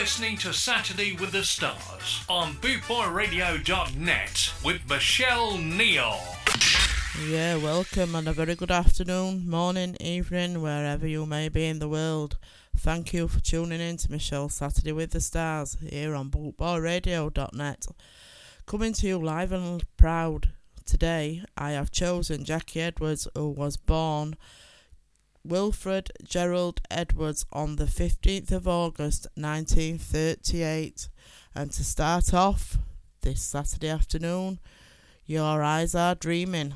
listening to Saturday with the Stars on bootboyradio.net with Michelle Neal. Yeah, welcome and a very good afternoon, morning, evening, wherever you may be in the world. Thank you for tuning in to Michelle Saturday with the Stars here on bootboyradio.net. Coming to you live and proud today, I have chosen Jackie Edwards, who was born Wilfred Gerald Edwards on the 15th of August 1938. And to start off this Saturday afternoon, Your Eyes Are Dreaming.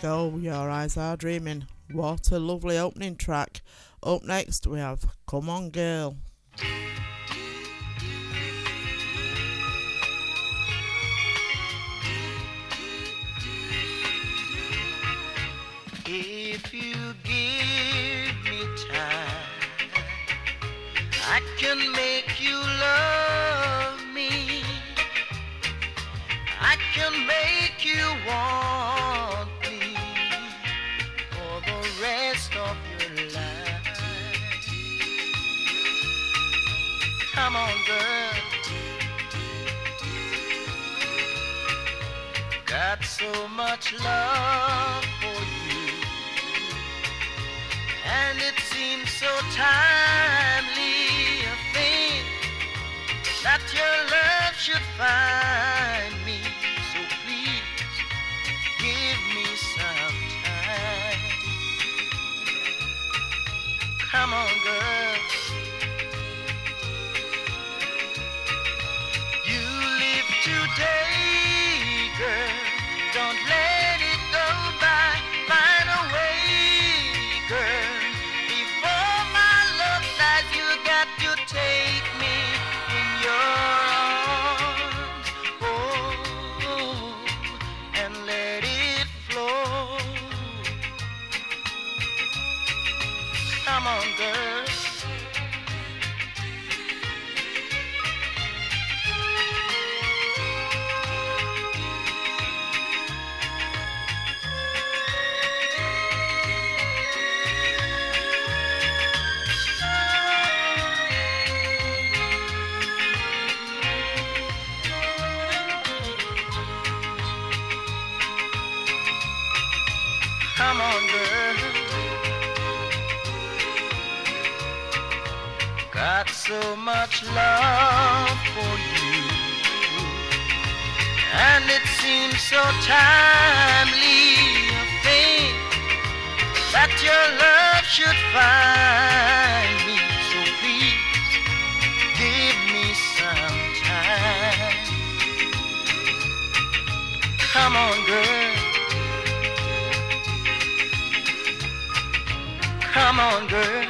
Go, Your Eyes Are Dreaming. What a lovely opening track. Up next, we have Come On Girl. If you give me time, I can make you love me. I can make you want Got so much love for you, and it seems so timely a thing that your love should find me. So please give me some. Time. Come on, girl. much love for you. And it seems so timely a thing that your love should find me. So please give me some time. Come on, girl. Come on, girl.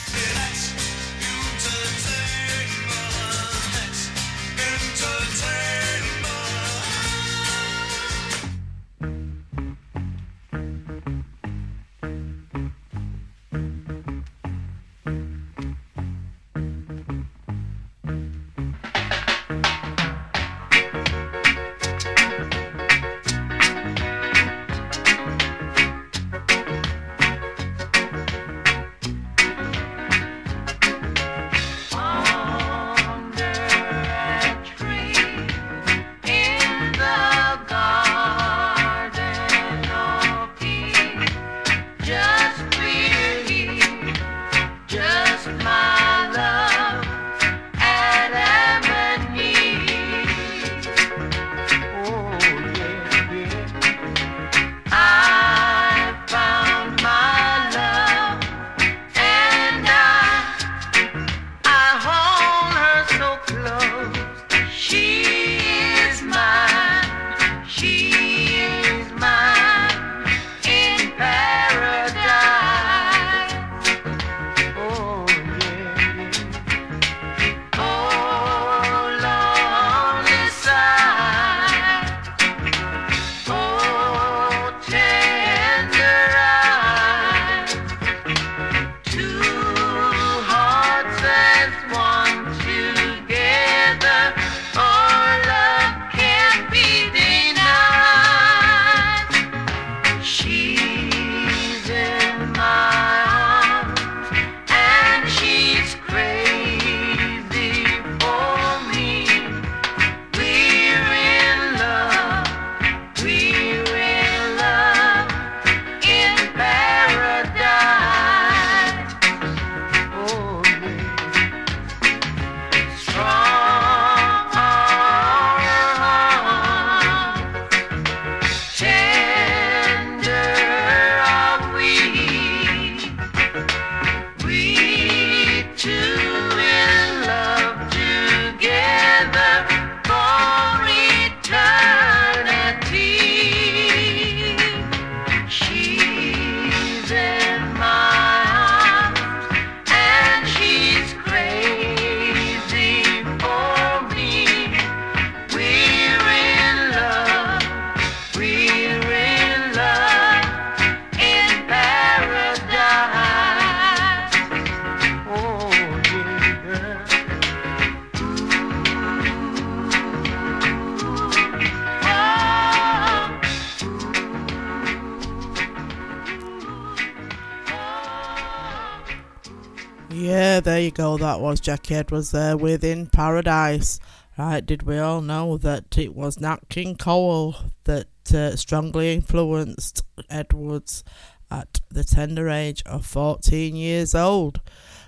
Yeah, there you go. That was Jackie Edwards there with In Paradise. Right, did we all know that it was Nat King Cole that uh, strongly influenced Edwards at the tender age of 14 years old?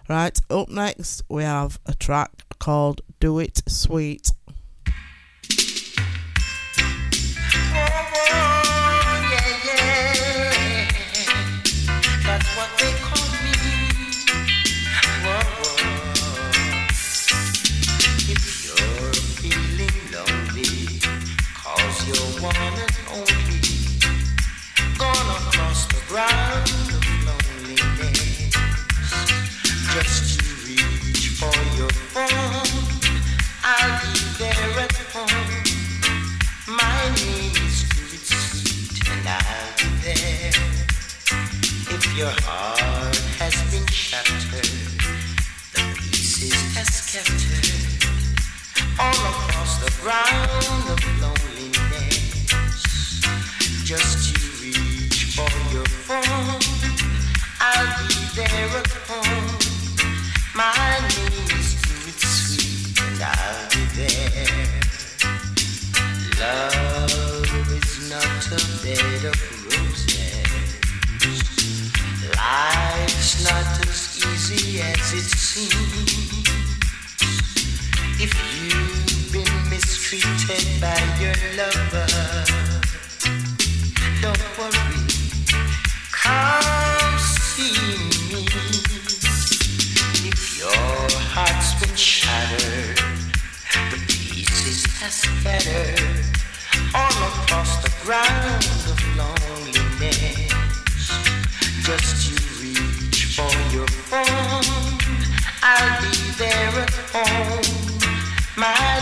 Right, up next we have a track called Do It Sweet. Your heart has been shattered, the pieces are scattered all across the ground of loneliness. Just you reach for your phone, I'll be there at. My name is Do Sweet, and I'll be there. Love is not a bed of Life's not as easy as it seems. If you've been mistreated by your lover, don't worry, come see me. If your heart's been shattered, the pieces are scattered all across the ground of loneliness. Just you your phone. I'll be there at home. My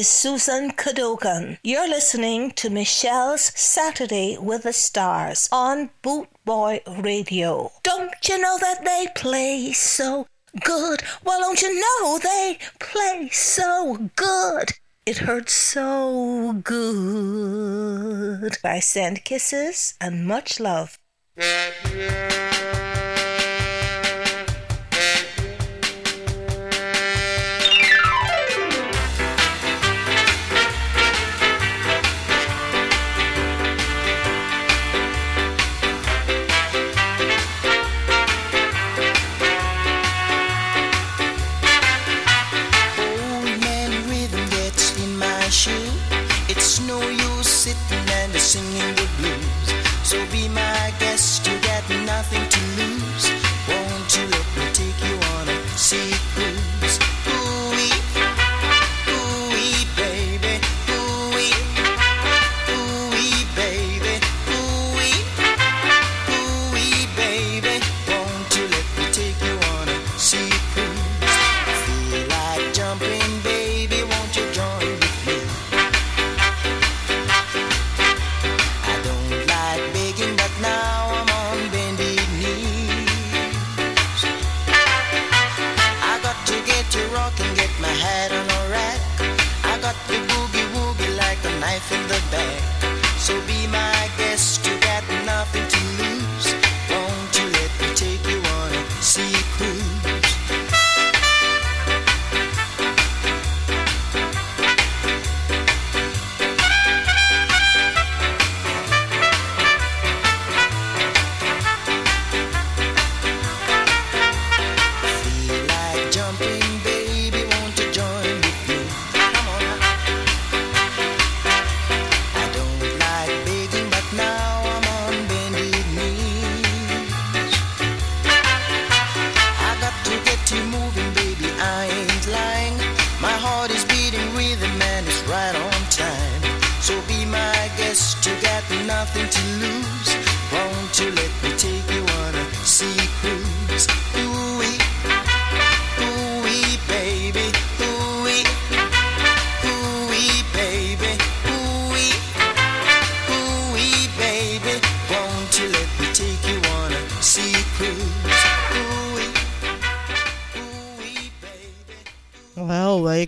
is Susan Cadogan. You're listening to Michelle's Saturday with the Stars on Bootboy Radio. Don't you know that they play so good? Well, don't you know they play so good? It hurts so good. I send kisses and much love.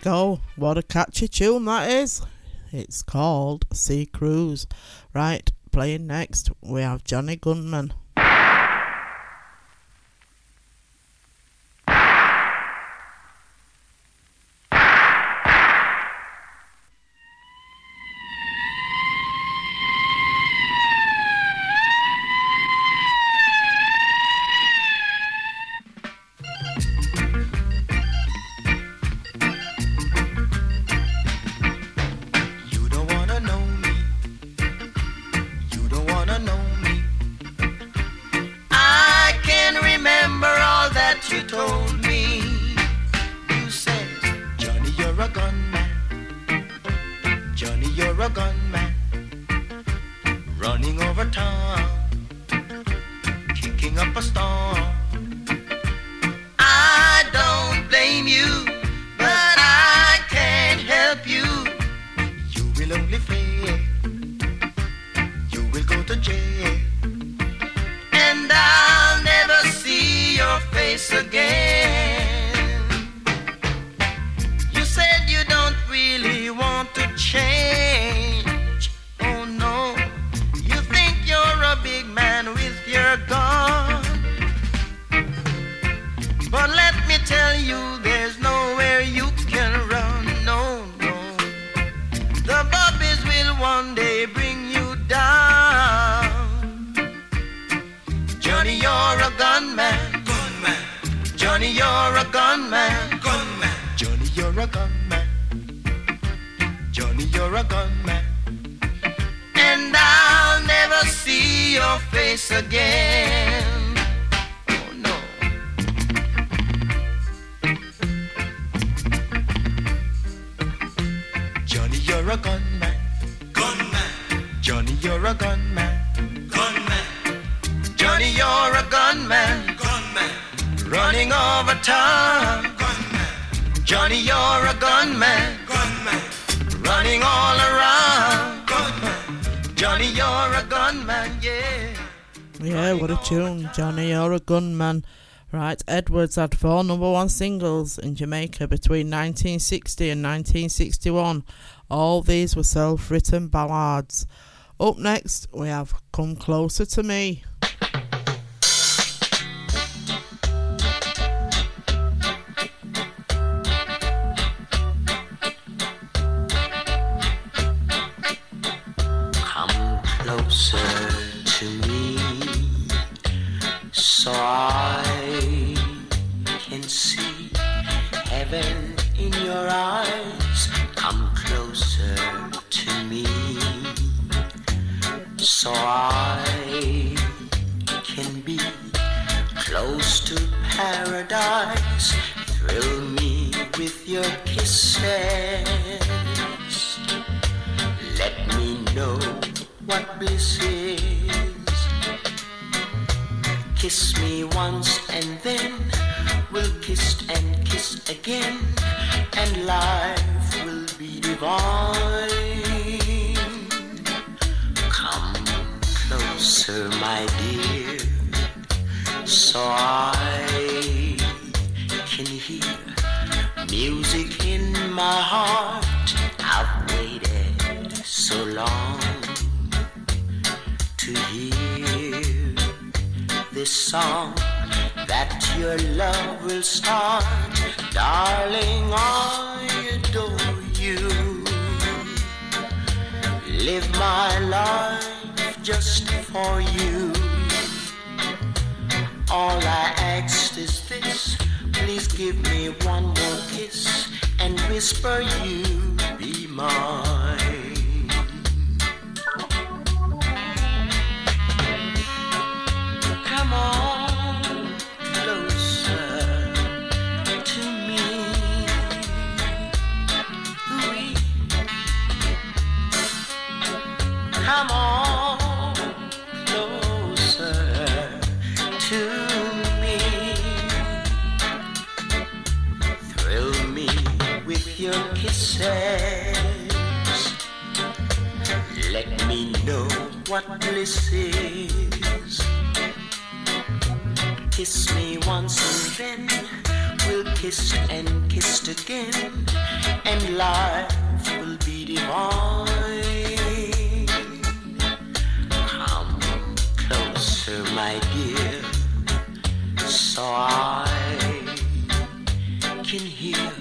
go. What a catchy tune that is. It's called Sea Cruise. Right, playing next, we have Johnny Gunman. were gone. But let me tell you, there's nowhere you can run. No, no. The bobbies will one day bring you down. Johnny, you're a gunman. gunman. Johnny, you're a gunman. place again. Oh no. Johnny, you're a gunman. Gunman. Johnny, you're a gunman. Gunman. Johnny, you're a gunman. Gunman. Running over town. Gunman. Johnny, you're a gunman. Gunman. Running all around. Gunman. Johnny, you're a gunman, yeah. Yeah, what a tune. Johnny, you're a gunman. Right, Edwards had four number one singles in Jamaica between 1960 and 1961. All these were self written ballads. Up next, we have Come Closer to Me. With your kisses. Let me know what bliss is. Kiss me once and then we'll kiss and kiss again, and life will be divine. Come closer, my dear, so I can hear music in my heart. I've waited so long to hear this song that your love will start. Darling, I adore you. Live my life just for you. All I ask is please give me one more kiss and whisper you be mine. Is. Kiss me once and then we'll kiss and kiss again, and life will be divine. Come closer, my dear, so I can hear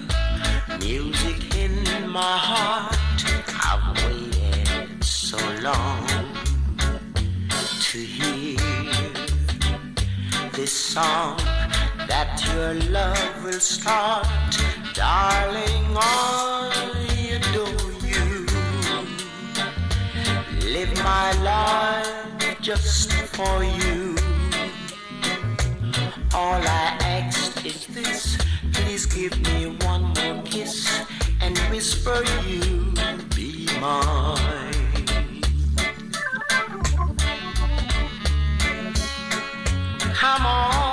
music in my heart. Song that your love will start. Darling, I adore you. Live my life just for you. All I ask is this please give me one more kiss and whisper you be mine. Come on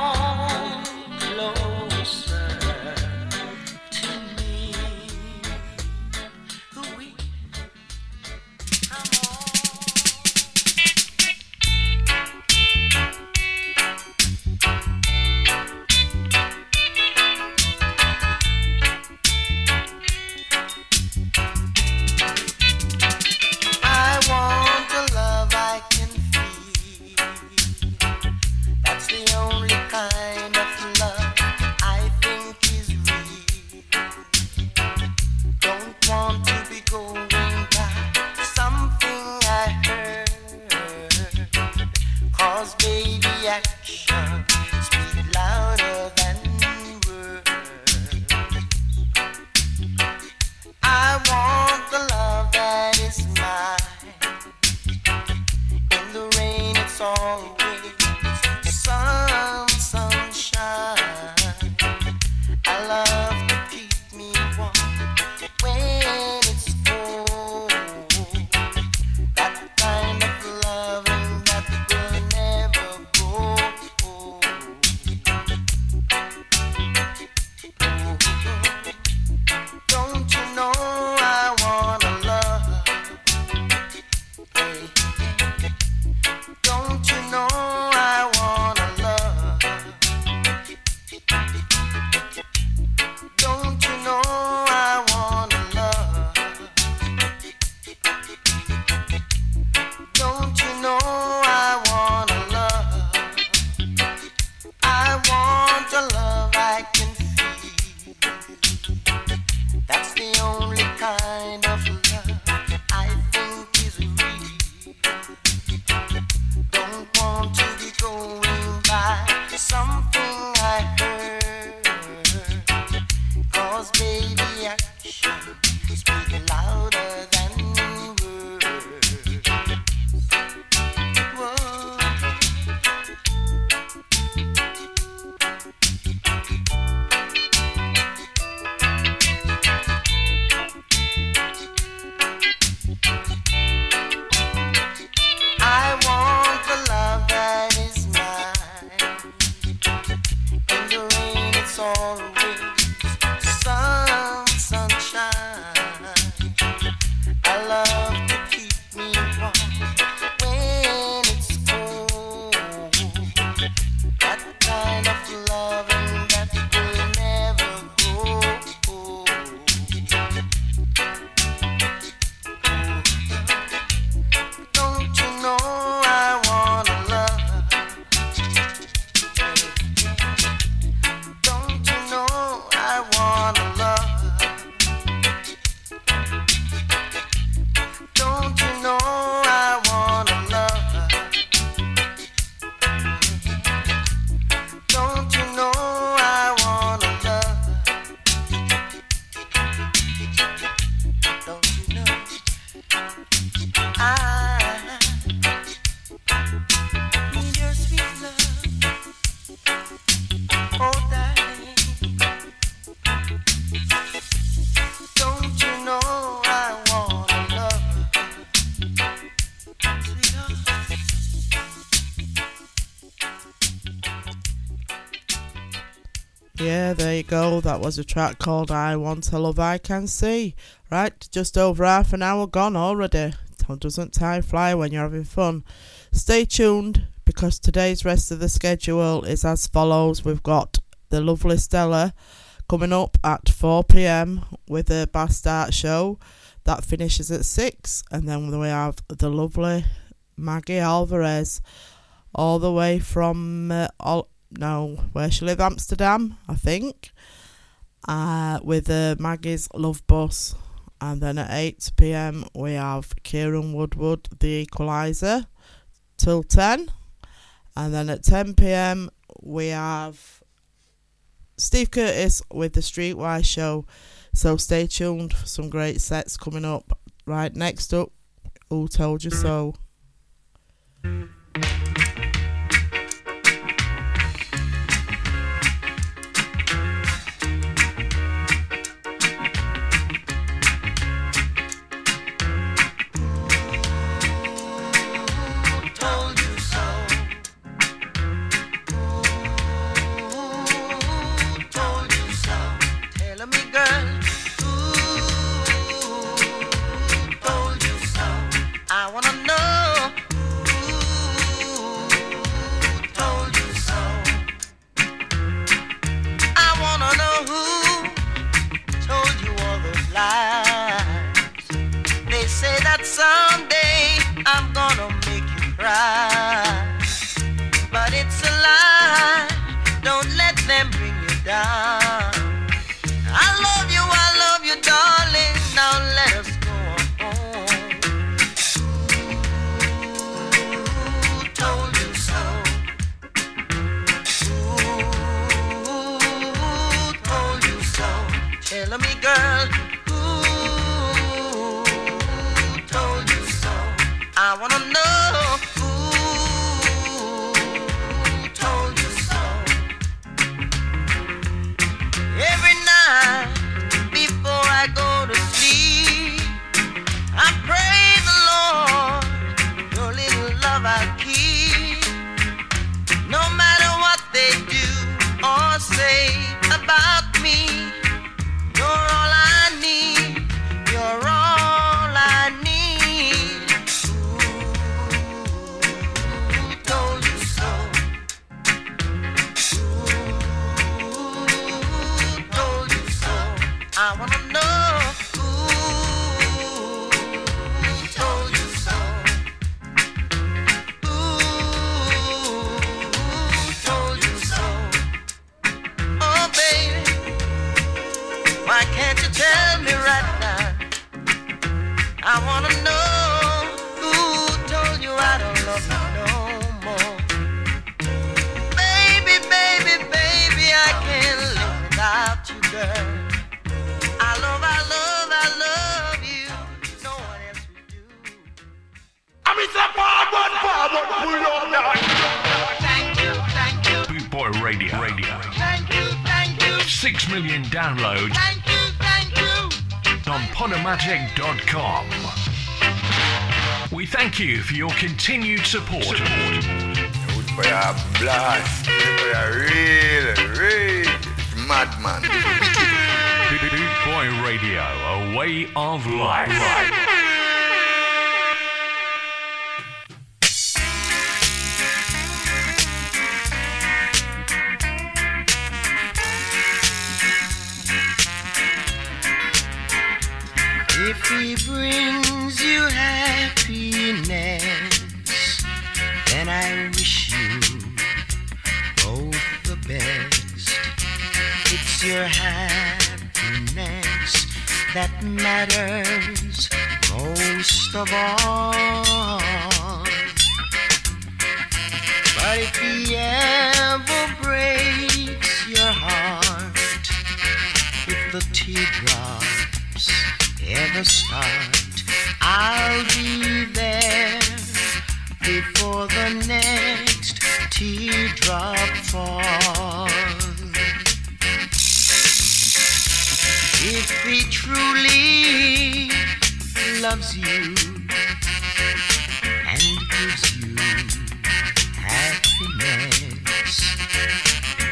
That was a track called I Want to Love I Can See. Right, just over half an hour gone already. Doesn't time fly when you're having fun? Stay tuned because today's rest of the schedule is as follows. We've got the lovely Stella coming up at 4 pm with a Bastard show that finishes at 6, and then we have the lovely Maggie Alvarez all the way from uh, all, no, where she live, Amsterdam, I think, uh, with uh, Maggie's Love Bus. And then at 8 pm, we have Kieran Woodward, The Equalizer, till 10. And then at 10 pm, we have Steve Curtis with The Streetwise Show. So stay tuned for some great sets coming up. Right, next up, Who Told You So? Continued support. support. For a blast, for a real, madman. Boot Boy Radio, a way of life. Of all. But if he ever breaks your heart, if the teardrops ever start, I'll be there before the next teardrop falls. If he truly loves you and gives you happiness,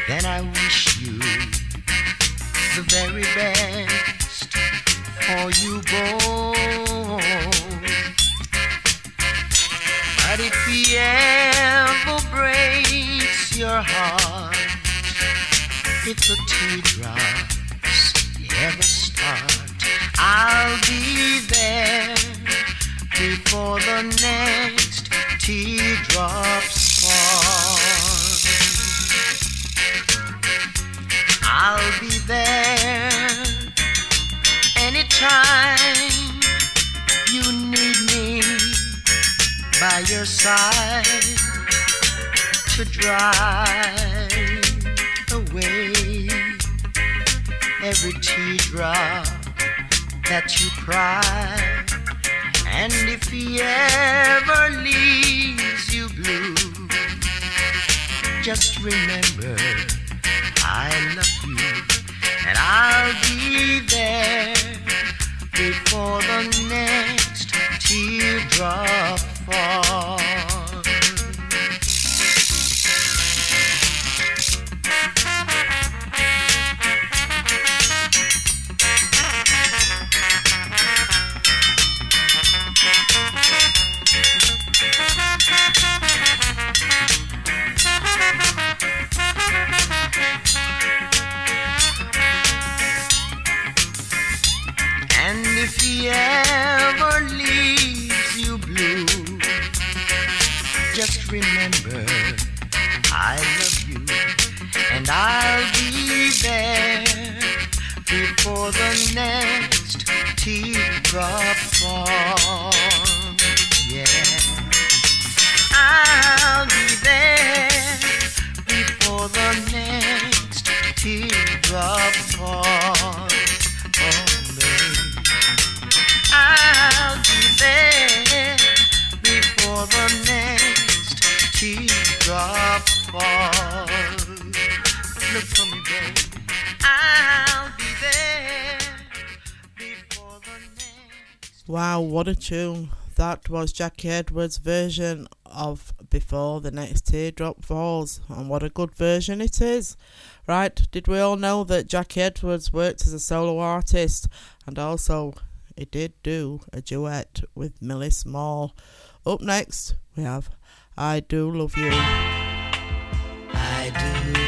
then I wish you the very best for you both. But if he ever breaks your heart, if the teardrops ever start, I'll be there before the next teardrops fall. I'll be there anytime you need me by your side to dry away every teardrop that you cry. And if he ever leaves you blue, just remember I love you and I'll be there before the next teardrop falls. If he ever leaves you blue, just remember I love you and I'll be there before the next teardrop falls. Yeah, I'll be there before the next teardrop falls. There before the next teardrop falls. Look for me. I'll be there before the next. Wow, what a tune. That was Jackie Edwards' version of Before the Next Teardrop Falls, and what a good version it is. Right, did we all know that Jackie Edwards worked as a solo artist and also he did do a duet with Millie Small? Up next, we have I Do Love You. I do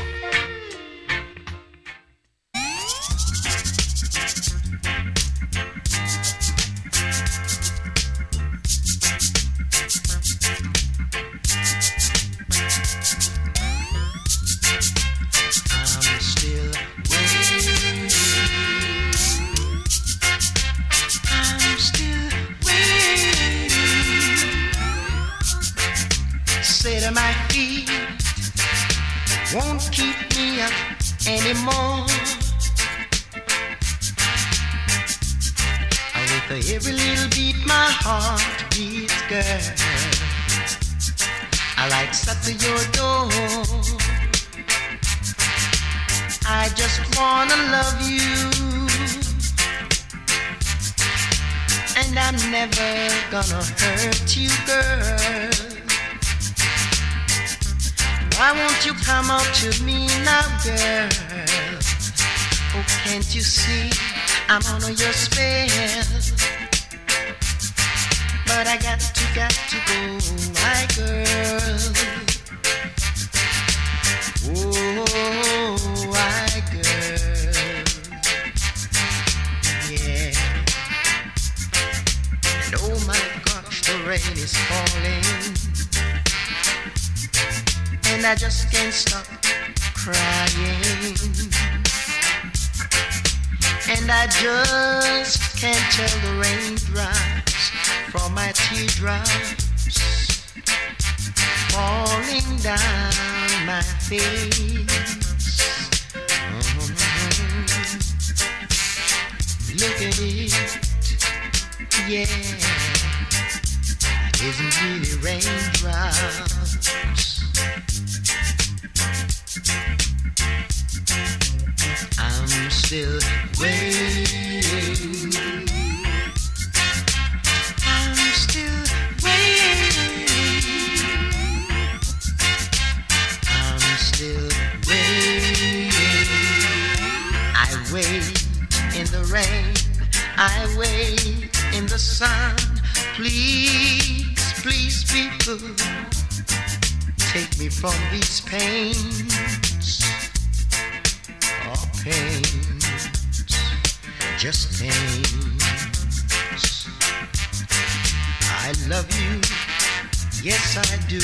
Got to, got to go, my girl. Oh, my girl. Yeah. And oh my gosh, the rain is falling. And I just can't stop crying. And I just can't tell the raindrops from my teardrops falling down my face. Mhm. Look at it, yeah. Isn't really raindrops. I'm still waiting. I wait in the sun. Please, please, people, take me from these pains. Oh, pains, just pains. I love you, yes I do.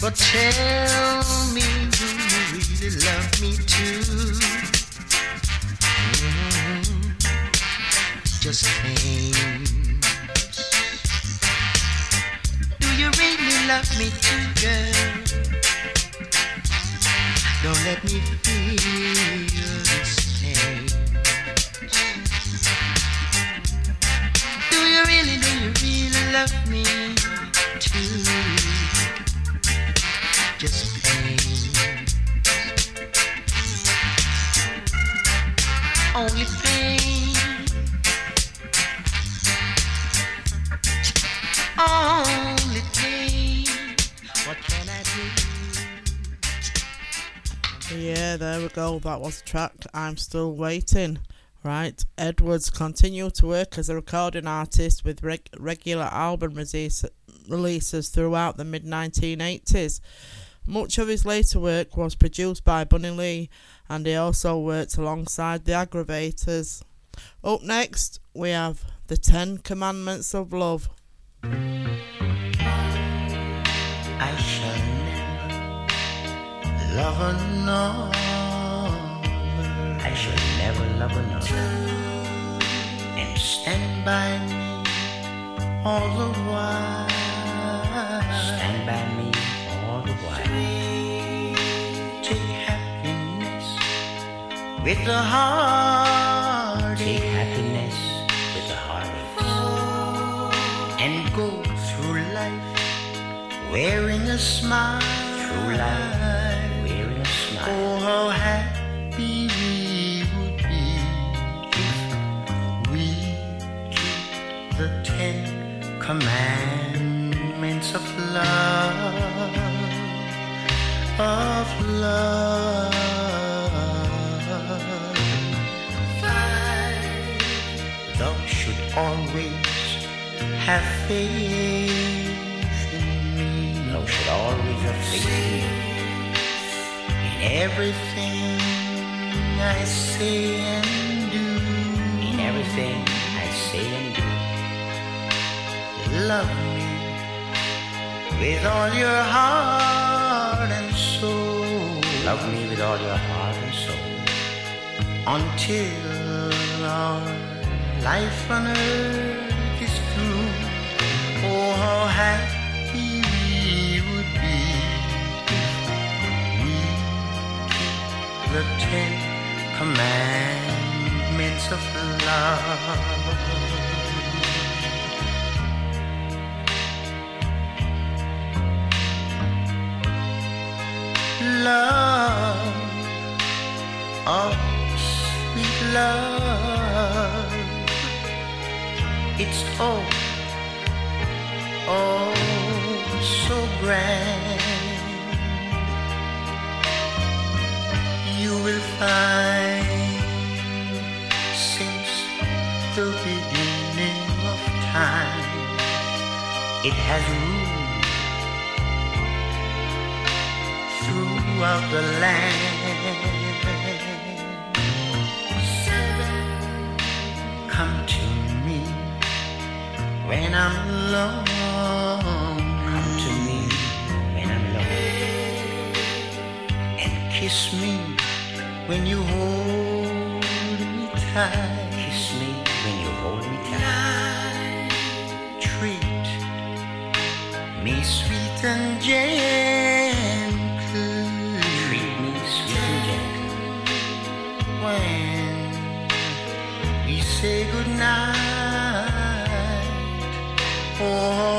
But tell me, do you really love me too? Just pains. Do you really love me too, girl? Don't let me feel this pain. Do you really, do you really love me too? Just pain. Only pain. Yeah, there we go. That was the track. I'm still waiting. Right, Edwards continued to work as a recording artist with reg- regular album release- releases throughout the mid 1980s. Much of his later work was produced by Bunny Lee, and he also worked alongside the Aggrovators. Up next, we have the Ten Commandments of Love. I shall love another. I shall never love another. And stand by me all the while. Stand by me all the while. Take happiness with the heart. Take happiness with the heart. And go through life wearing a smile. Oh, how happy we would be if we keep the Ten Commandments of love, of love. Thou should always have faith in me. Thou should always have faith in me. In everything I say and do, In everything I say and do. love me with all your heart and soul Love me with all your heart and soul. until our life on earth is through. Oh, how happy the Ten Commandments of love. Love, oh sweet love, it's oh, oh so grand. Find since the beginning of time, it has ruled throughout the land. Come to me when I'm alone. Come to me when I'm alone. and kiss me when you hold me tight. Kiss me when you hold me tight. Treat me sweet and gentle. Treat me sweet and gentle. when we say goodnight. Oh,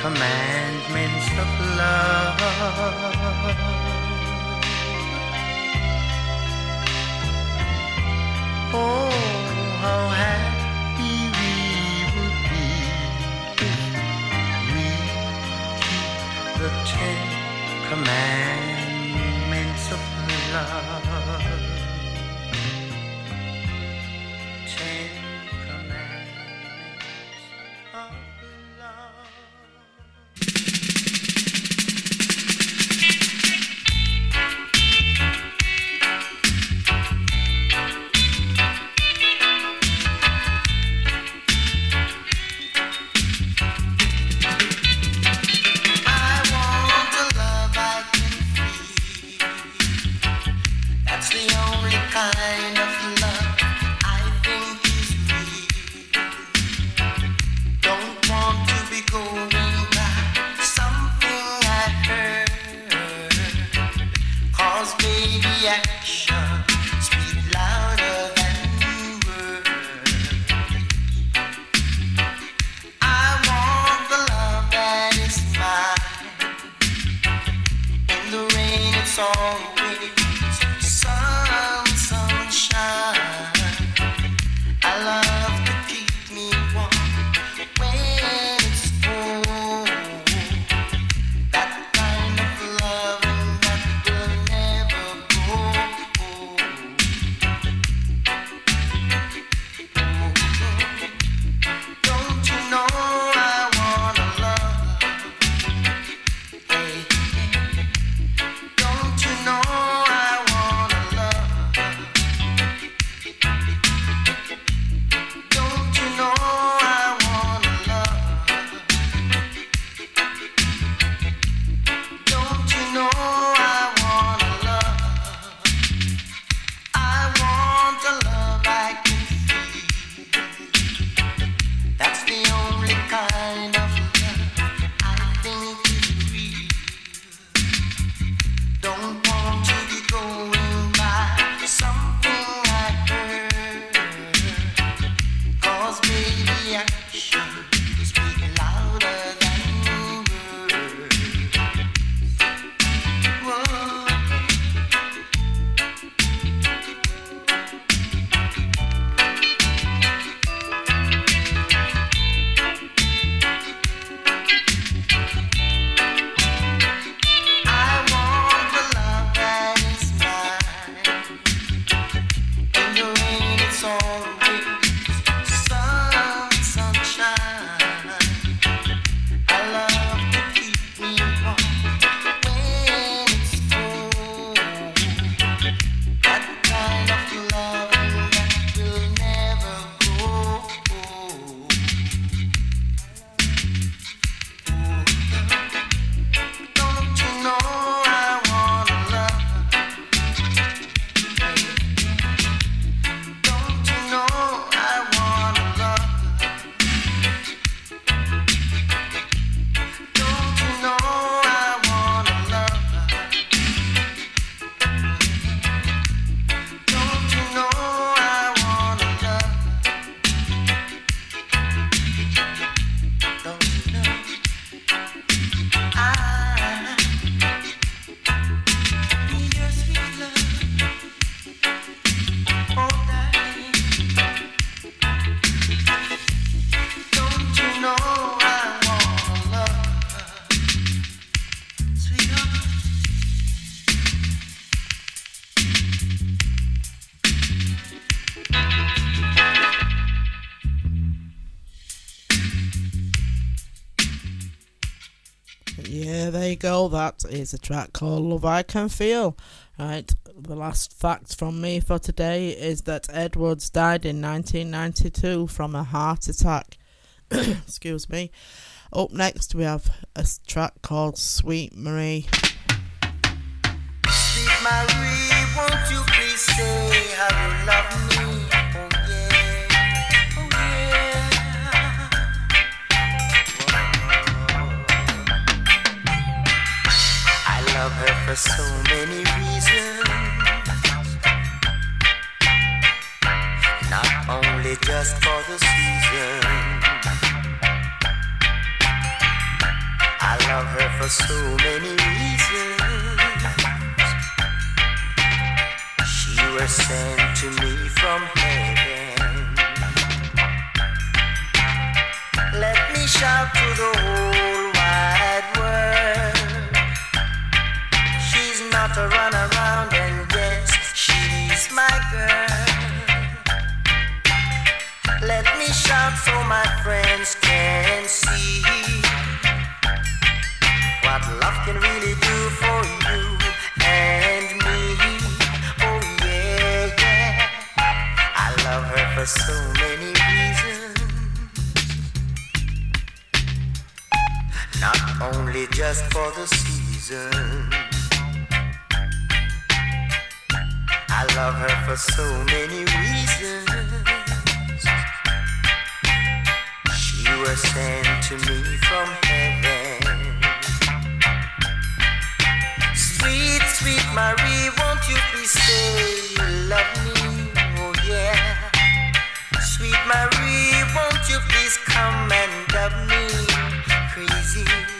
Commandments of love. Oh, how happy we would be if we keep the Ten Commandments of love. Go. That is a track called Love I Can Feel. Right, the last fact from me for today is that Edwards died in 1992 from a heart attack. Excuse me. Up next, we have a track called Sweet Marie. Sweet Marie, won't you please say how you love me? Love her for so many reasons. Not only just for the season. I love her for so many reasons. She was sent to me from heaven. Let me shout to the whole to run around and dance. She's my girl. Let me shout so my friends can see what love can really do for you and me. Oh yeah, yeah. I love her for so many reasons. Not only just for the season. Love her for so many reasons. She was sent to me from heaven. Sweet, sweet Marie, won't you please say you love me? Oh yeah. Sweet Marie, won't you please come and love me? Crazy.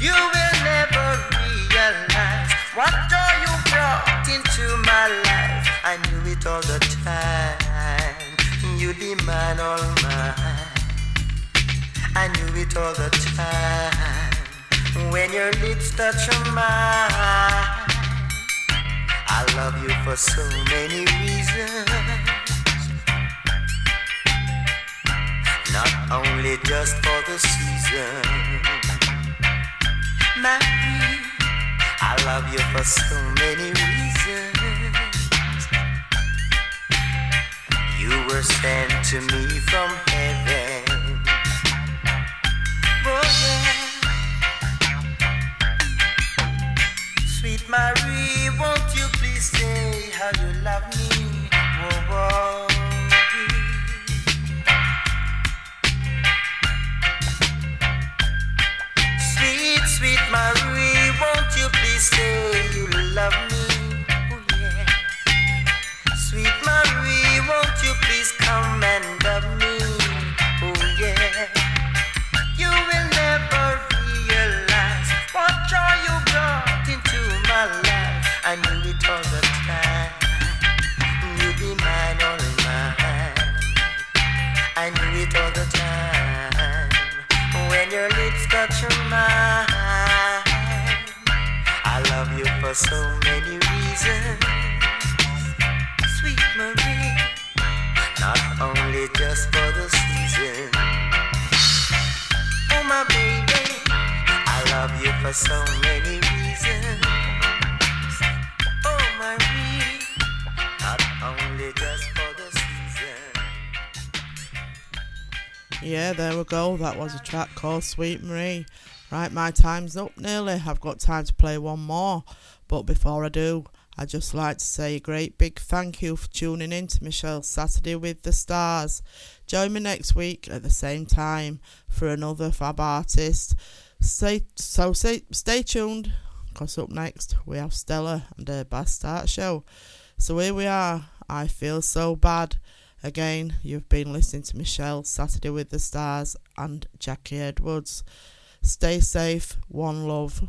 You will never realize what joy you brought into my life. I knew it all the time. You'd be mine, all mine. I knew it all the time. When your lips touch mine, I love you for so many reasons. Not only just for the season. Marie, I love you for so many reasons. You were sent to me from heaven. Oh yeah. Sweet Marie, won't you please say how you love me? Oh, oh. Say you love me? Yeah. Sweet Marie, won't you please come and so many reasons. Sweet Marie, not only just for the season. Oh my baby, I love you for so many reasons. Oh Marie, not only just for the season. Yeah, there we go. That was a track called Sweet Marie. Right, my time's up nearly. I've got time to play one more. But before I do, I'd just like to say a great big thank you for tuning in to Michelle's Saturday with the Stars. Join me next week at the same time for another fab artist. Stay, so stay, stay tuned, because up next we have Stella and her Bad Start show. So here we are. I feel so bad. Again, you've been listening to Michelle Saturday with the Stars and Jackie Edwards. Stay safe, one love.